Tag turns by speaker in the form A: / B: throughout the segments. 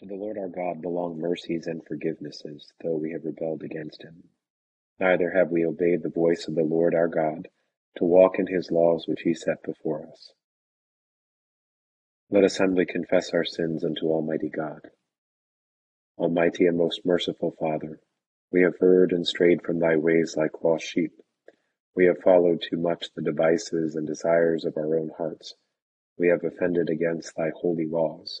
A: To the Lord our God belong mercies and forgivenesses, though we have rebelled against him. Neither have we obeyed the voice of the Lord our God, to walk in his laws which he set before us. Let us humbly confess our sins unto Almighty God. Almighty and most merciful Father, we have erred and strayed from thy ways like lost sheep. We have followed too much the devices and desires of our own hearts. We have offended against thy holy laws.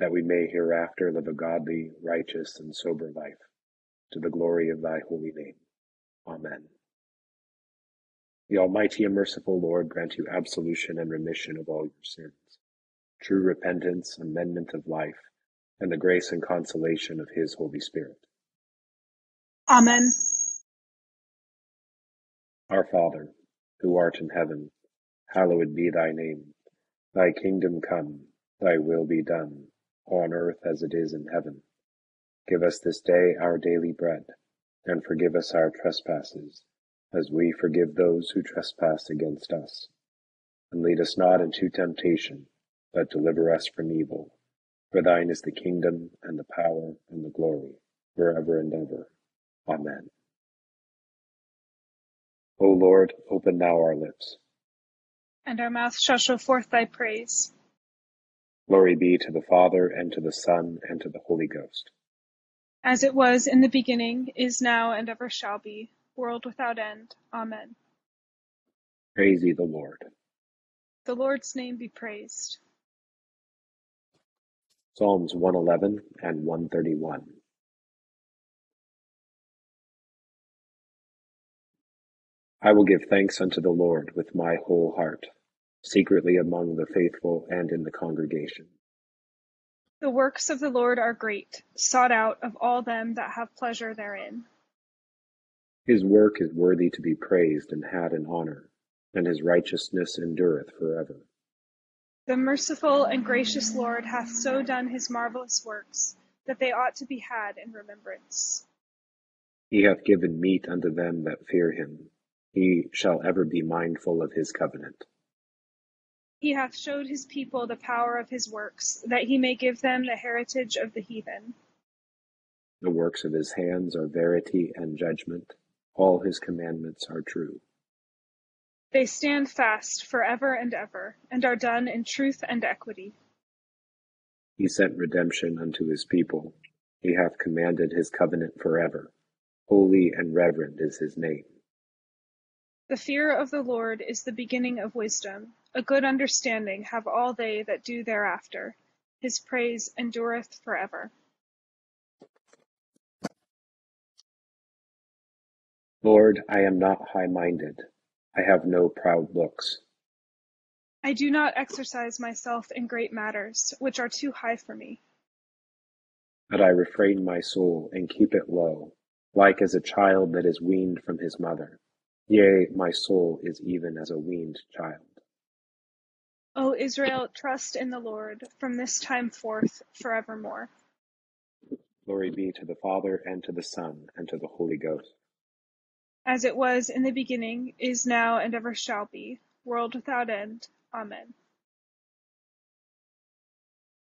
A: that we may hereafter live a godly, righteous, and sober life, to the glory of thy holy name. Amen. The Almighty and merciful Lord grant you absolution and remission of all your sins, true repentance, amendment of life, and the grace and consolation of his Holy Spirit.
B: Amen.
A: Our Father, who art in heaven, hallowed be thy name. Thy kingdom come, thy will be done on earth as it is in heaven. Give us this day our daily bread, and forgive us our trespasses, as we forgive those who trespass against us. And lead us not into temptation, but deliver us from evil. For thine is the kingdom, and the power, and the glory, forever and ever. Amen. O Lord, open thou our lips.
B: And our mouth shall show forth thy praise.
A: Glory be to the Father, and to the Son, and to the Holy Ghost.
B: As it was in the beginning, is now, and ever shall be, world without end. Amen.
A: Praise ye the Lord.
B: The Lord's name be praised.
A: Psalms 111 and 131. I will give thanks unto the Lord with my whole heart secretly among the faithful and in the congregation.
B: The works of the Lord are great, sought out of all them that have pleasure therein.
A: His work is worthy to be praised and had in honor, and his righteousness endureth forever.
B: The merciful and gracious Lord hath so done his marvelous works, that they ought to be had in remembrance.
A: He hath given meat unto them that fear him. He shall ever be mindful of his covenant.
B: He hath showed his people the power of his works, that he may give them the heritage of the heathen.
A: The works of his hands are verity and judgment. All his commandments are true.
B: They stand fast for ever and ever, and are done in truth and equity.
A: He sent redemption unto his people. He hath commanded his covenant forever. Holy and reverend is his name.
B: The fear of the Lord is the beginning of wisdom. A good understanding have all they that do thereafter. His praise endureth for ever.
A: Lord, I am not high minded. I have no proud looks.
B: I do not exercise myself in great matters, which are too high for me.
A: But I refrain my soul and keep it low, like as a child that is weaned from his mother. Yea, my soul is even as a weaned child.
B: O Israel, trust in the Lord from this time forth forevermore.
A: Glory be to the Father, and to the Son, and to the Holy Ghost.
B: As it was in the beginning, is now, and ever shall be, world without end. Amen.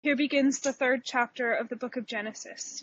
B: Here begins the third chapter of the book of Genesis.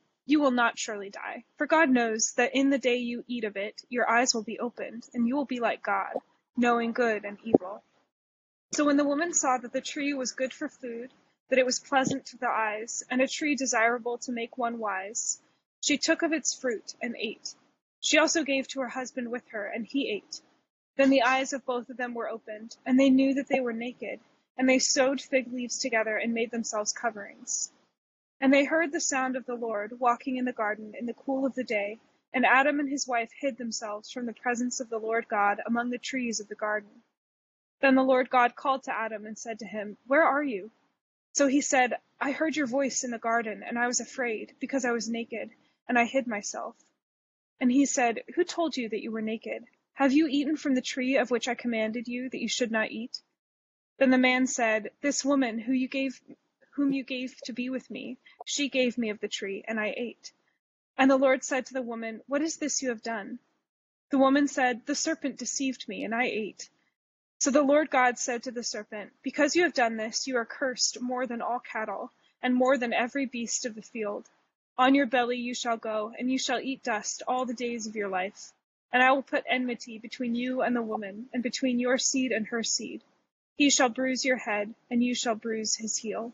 B: You will not surely die, for God knows that in the day you eat of it, your eyes will be opened, and you will be like God, knowing good and evil. So when the woman saw that the tree was good for food, that it was pleasant to the eyes, and a tree desirable to make one wise, she took of its fruit and ate. She also gave to her husband with her, and he ate. Then the eyes of both of them were opened, and they knew that they were naked, and they sewed fig leaves together and made themselves coverings. And they heard the sound of the Lord walking in the garden in the cool of the day, and Adam and his wife hid themselves from the presence of the Lord God among the trees of the garden. Then the Lord God called to Adam and said to him, Where are you? So he said, I heard your voice in the garden, and I was afraid, because I was naked, and I hid myself. And he said, Who told you that you were naked? Have you eaten from the tree of which I commanded you that you should not eat? Then the man said, This woman who you gave, whom you gave to be with me, she gave me of the tree, and I ate. And the Lord said to the woman, What is this you have done? The woman said, The serpent deceived me, and I ate. So the Lord God said to the serpent, Because you have done this, you are cursed more than all cattle, and more than every beast of the field. On your belly you shall go, and you shall eat dust all the days of your life. And I will put enmity between you and the woman, and between your seed and her seed. He shall bruise your head, and you shall bruise his heel.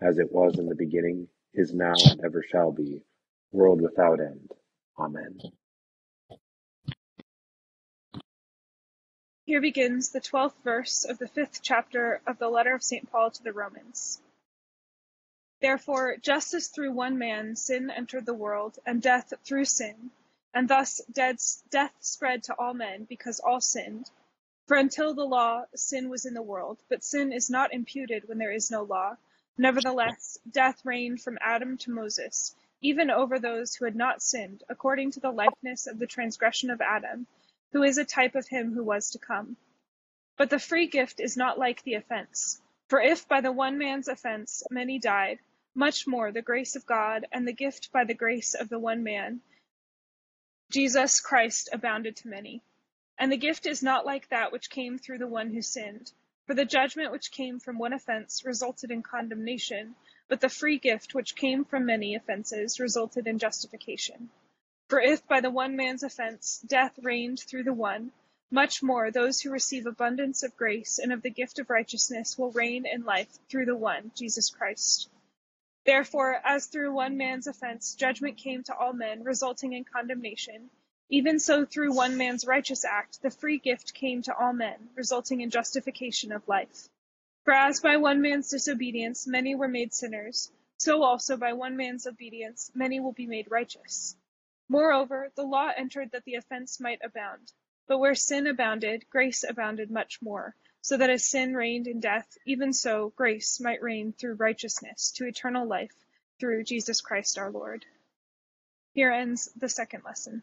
A: as it was in the beginning, is now, and ever shall be, world without end. Amen.
B: Here begins the twelfth verse of the fifth chapter of the letter of St. Paul to the Romans. Therefore, just as through one man sin entered the world, and death through sin, and thus death spread to all men because all sinned, for until the law, sin was in the world, but sin is not imputed when there is no law. Nevertheless, death reigned from Adam to Moses, even over those who had not sinned, according to the likeness of the transgression of Adam, who is a type of him who was to come. But the free gift is not like the offense. For if by the one man's offense many died, much more the grace of God and the gift by the grace of the one man, Jesus Christ, abounded to many. And the gift is not like that which came through the one who sinned. For the judgment which came from one offense resulted in condemnation, but the free gift which came from many offenses resulted in justification. For if by the one man's offense death reigned through the one, much more those who receive abundance of grace and of the gift of righteousness will reign in life through the one, Jesus Christ. Therefore, as through one man's offense judgment came to all men, resulting in condemnation, even so through one man's righteous act the free gift came to all men, resulting in justification of life. For as by one man's disobedience many were made sinners, so also by one man's obedience many will be made righteous. Moreover, the law entered that the offense might abound. But where sin abounded, grace abounded much more, so that as sin reigned in death, even so grace might reign through righteousness to eternal life through Jesus Christ our Lord. Here ends the second lesson.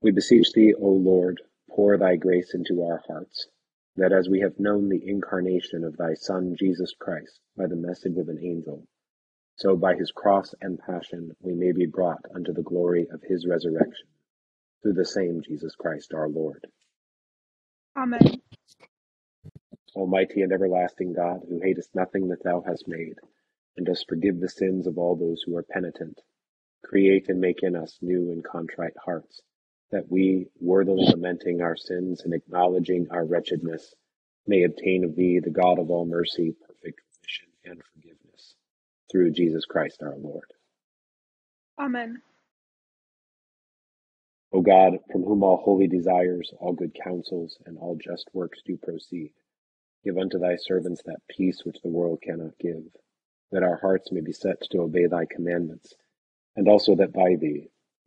A: We beseech thee, O Lord, pour thy grace into our hearts, that as we have known the incarnation of thy Son, Jesus Christ, by the message of an angel, so by his cross and passion we may be brought unto the glory of his resurrection, through the same Jesus Christ our Lord.
B: Amen.
A: Almighty and everlasting God, who hatest nothing that thou hast made, and dost forgive the sins of all those who are penitent, create and make in us new and contrite hearts, that we, worthily lamenting our sins and acknowledging our wretchedness, may obtain of thee, the God of all mercy, perfect remission and forgiveness, through Jesus Christ our Lord.
B: Amen.
A: O God, from whom all holy desires, all good counsels, and all just works do proceed, give unto thy servants that peace which the world cannot give, that our hearts may be set to obey thy commandments, and also that by thee,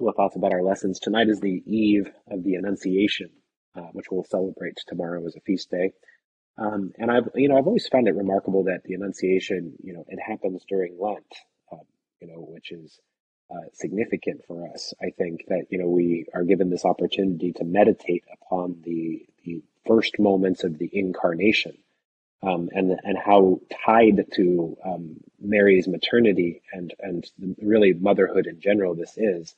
A: Of thoughts about our lessons. Tonight is the eve of the Annunciation, uh, which we'll celebrate tomorrow as a feast day. Um, and I've, you know, I've always found it remarkable that the Annunciation, you know, it happens during Lent, um, you know, which is uh, significant for us. I think that you know we are given this opportunity to meditate upon the the first moments of the incarnation, um, and and how tied to um, Mary's maternity and and really motherhood in general this is.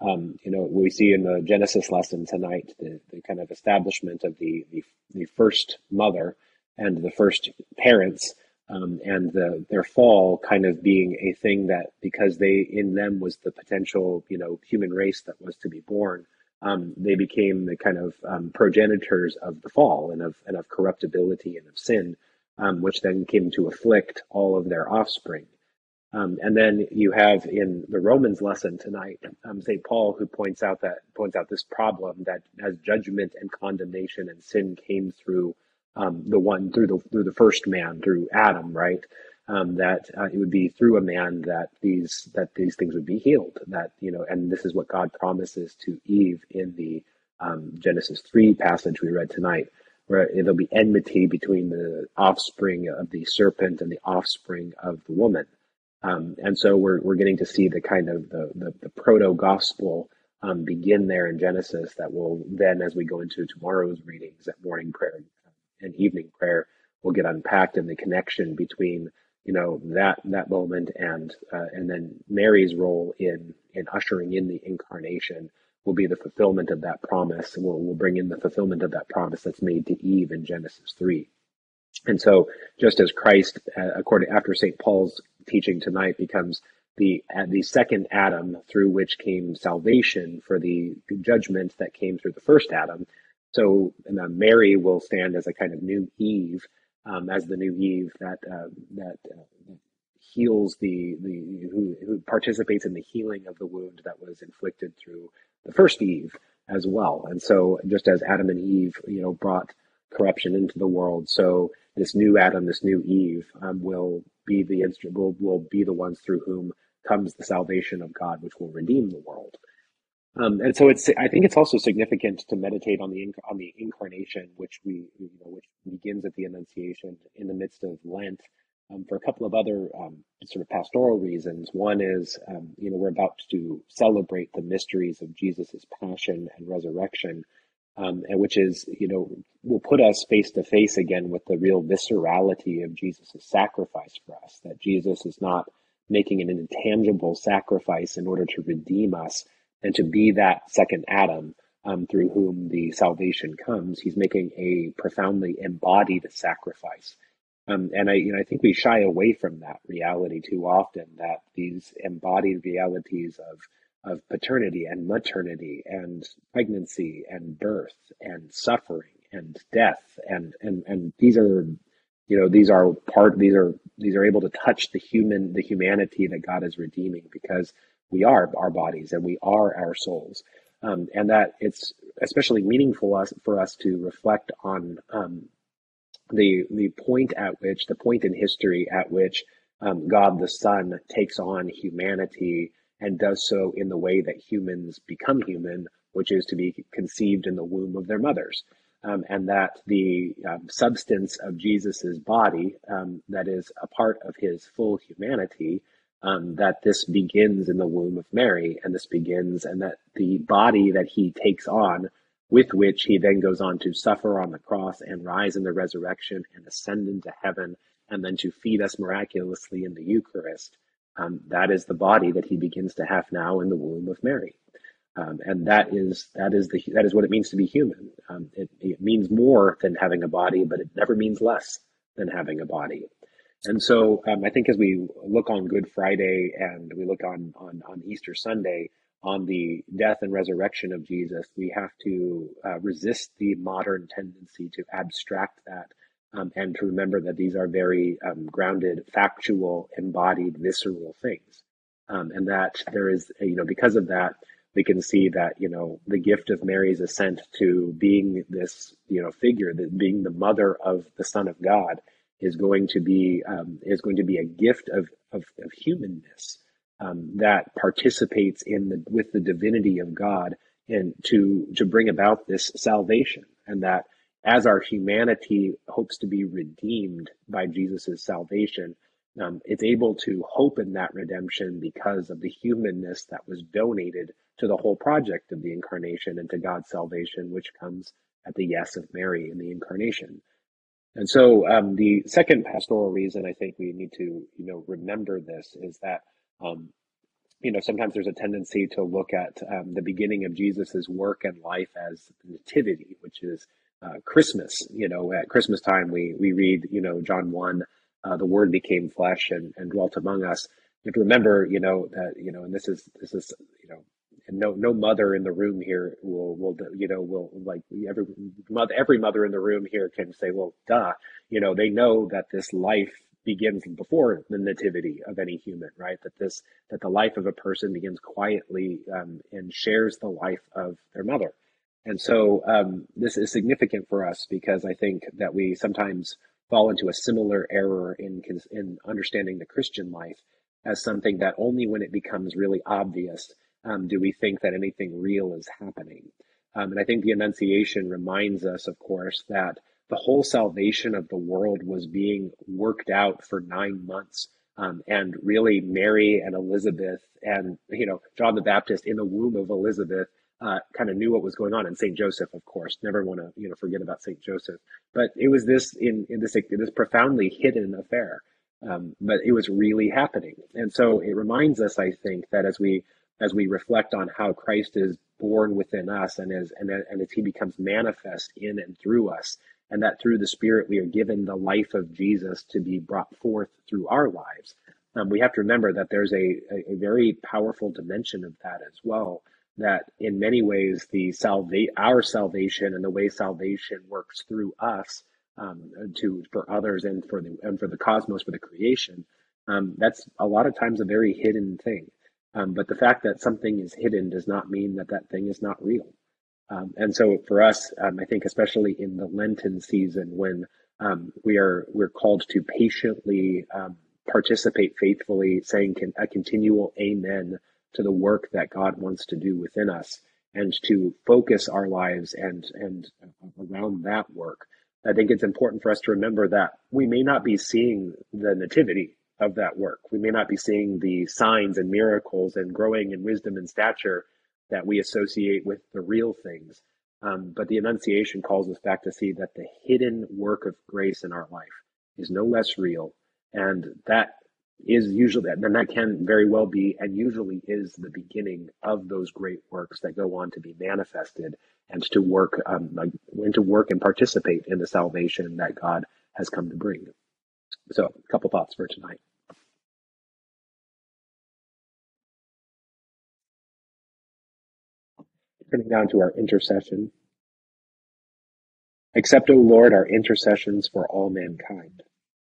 A: Um, you know, we see in the Genesis lesson tonight the, the kind of establishment of the, the the first mother and the first parents um, and the, their fall kind of being a thing that because they in them was the potential you know human race that was to be born um, they became the kind of um, progenitors of the fall and of and of corruptibility and of sin um, which then came to afflict all of their offspring um, and then you have in the Romans lesson tonight, um, St. Paul, who points out that points out this problem that as judgment and condemnation and sin came through um, the one through the through the first man through Adam, right? Um, that uh, it would be through a man that these that these things would be healed. That you know, and this is what God promises to Eve in the um, Genesis three passage we read tonight, where there'll be enmity between the offspring of the serpent and the offspring of the woman. Um, and so we're we're getting to see the kind of the the, the proto gospel um, begin there in Genesis that will then, as we go into tomorrow's readings at morning prayer and evening prayer will get unpacked and the connection between you know that that moment and uh, and then Mary's role in in ushering in the incarnation will be the fulfillment of that promise we'll, we'll bring in the fulfillment of that promise that's made to Eve in Genesis 3 and so just as Christ uh, according after St Paul's teaching tonight becomes the uh, the second Adam through which came salvation for the judgment that came through the first Adam so Mary will stand as a kind of new Eve, um, as the new Eve that uh, that uh, heals the the who, who participates in the healing of the wound that was inflicted through the first Eve as well. And so, just as Adam and Eve, you know, brought corruption into the world, so this new Adam, this new Eve, um, will be the instrument, will, will be the ones through whom comes the salvation of God, which will redeem the world. Um, and so it's I think it's also significant to meditate on the on the incarnation, which we you know which begins at the Annunciation in the midst of Lent, um, for a couple of other um, sort of pastoral reasons. One is um, you know we're about to celebrate the mysteries of Jesus' passion and resurrection, um, and which is you know will put us face to face again with the real viscerality of Jesus' sacrifice for us. That Jesus is not making an intangible sacrifice in order to redeem us and to be that second Adam um, through whom the salvation comes. He's making a profoundly embodied sacrifice. Um, and I, you know, I think we shy away from that reality too often. That these embodied realities of of paternity and maternity and pregnancy and birth and suffering and death and and and these are you know these are part these are these are able to touch the human the humanity that God is redeeming because we are our bodies and we are our souls. Um, and that it's especially meaningful us, for us to reflect on um, the the point at which the point in history at which um, God the Son takes on humanity and does so in the way that humans become human, which is to be conceived in the womb of their mothers. Um, and that the um, substance of Jesus's body, um, that is a part of his full humanity, um, that this begins in the womb of Mary, and this begins, and that the body that he takes on, with which he then goes on to suffer on the cross and rise in the resurrection and ascend into heaven, and then to feed us miraculously in the Eucharist, um, that is the body that he begins to have now in the womb of Mary. Um, and that is that is the that is what it means to be human. Um, it, it means more than having a body, but it never means less than having a body. And so um, I think as we look on Good Friday and we look on, on, on Easter Sunday on the death and resurrection of Jesus, we have to uh, resist the modern tendency to abstract that um, and to remember that these are very um, grounded, factual, embodied, visceral things. Um, and that there is, you know, because of that, we can see that, you know, the gift of Mary's assent to being this, you know, figure, that being the mother of the Son of God, is going to be um, is going to be a gift of of, of humanness um, that participates in the with the divinity of God and to to bring about this salvation and that as our humanity hopes to be redeemed by Jesus' salvation, um, it's able to hope in that redemption because of the humanness that was donated to the whole project of the incarnation and to God's salvation, which comes at the yes of Mary in the incarnation. And so um, the second pastoral reason I think we need to, you know, remember this is that, um, you know, sometimes there's a tendency to look at um, the beginning of Jesus's work and life as nativity, which is uh, Christmas. You know, at Christmas time we we read, you know, John one, uh, the Word became flesh and, and dwelt among us. You have to remember, you know, that you know, and this is this is you know and no no mother in the room here will will you know will like every mother every mother in the room here can say well duh you know they know that this life begins before the nativity of any human right that this that the life of a person begins quietly um, and shares the life of their mother and so um, this is significant for us because i think that we sometimes fall into a similar error in in understanding the christian life as something that only when it becomes really obvious um, do we think that anything real is happening? Um, and I think the Annunciation reminds us, of course, that the whole salvation of the world was being worked out for nine months. Um, and really, Mary and Elizabeth and, you know, John the Baptist in the womb of Elizabeth uh, kind of knew what was going on. And St. Joseph, of course, never want to, you know, forget about St. Joseph. But it was this in, in this, this profoundly hidden affair. Um, but it was really happening. And so it reminds us, I think, that as we as we reflect on how Christ is born within us and as and, and as he becomes manifest in and through us and that through the spirit we are given the life of Jesus to be brought forth through our lives um, we have to remember that there's a, a, a, very powerful dimension of that as well that in many ways the salva- our salvation and the way salvation works through us um, to for others and for the and for the cosmos for the creation um, that's a lot of times a very hidden thing um, but the fact that something is hidden does not mean that that thing is not real. Um, and so for us, um, I think especially in the Lenten season when um, we are we're called to patiently participate faithfully, saying a continual Amen to the work that God wants to do within us and to focus our lives and and around that work. I think it's important for us to remember that we may not be seeing the nativity of that work. We may not be seeing the signs and miracles and growing in wisdom and stature that we associate with the real things. Um, but the Annunciation calls us back to see that the hidden work of grace in our life is no less real. And that is usually, and that can very well be, and usually is the beginning of those great works that go on to be manifested and to work, um, like, and to work and participate in the salvation that God has come to bring. So, a couple thoughts for tonight. Turning down to our intercession. Accept, O Lord, our intercessions for all mankind.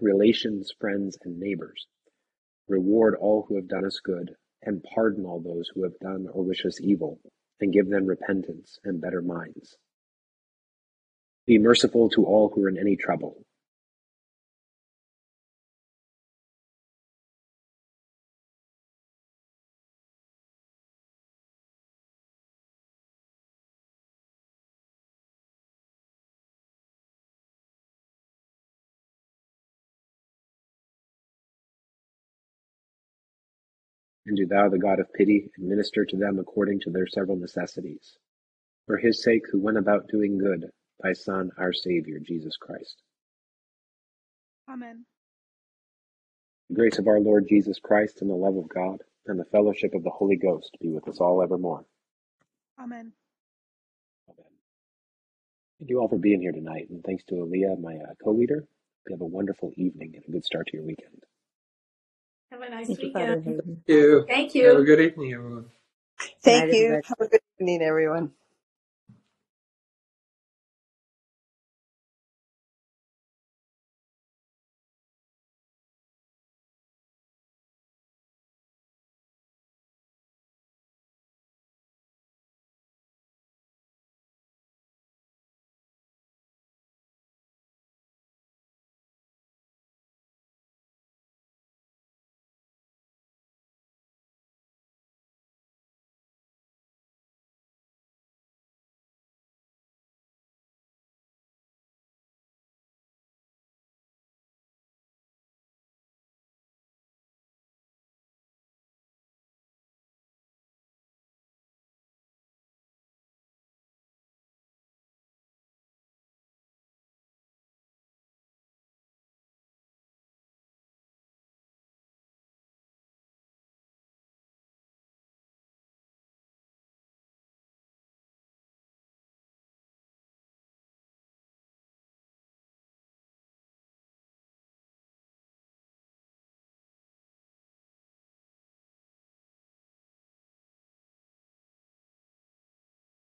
A: relations, friends, and neighbors. Reward all who have done us good, and pardon all those who have done or wish us evil, and give them repentance and better minds. Be merciful to all who are in any trouble, And do thou, the God of pity, administer to them according to their several necessities. For his sake who went about doing good, thy Son, our Saviour, Jesus Christ.
B: Amen.
A: The grace of our Lord Jesus Christ and the love of God and the fellowship of the Holy Ghost be with us all evermore.
B: Amen.
A: Amen. Thank you all for being here tonight, and thanks to Aaliyah, my uh, co-leader. Have a wonderful evening and a good start to your weekend.
C: Have a nice
D: Thank you, Father
C: weekend.
D: Hayden.
E: you.
C: Thank you.
E: Have a good evening, everyone.
D: Good night,
F: Thank you.
D: everybody.
F: Have a good evening, everyone.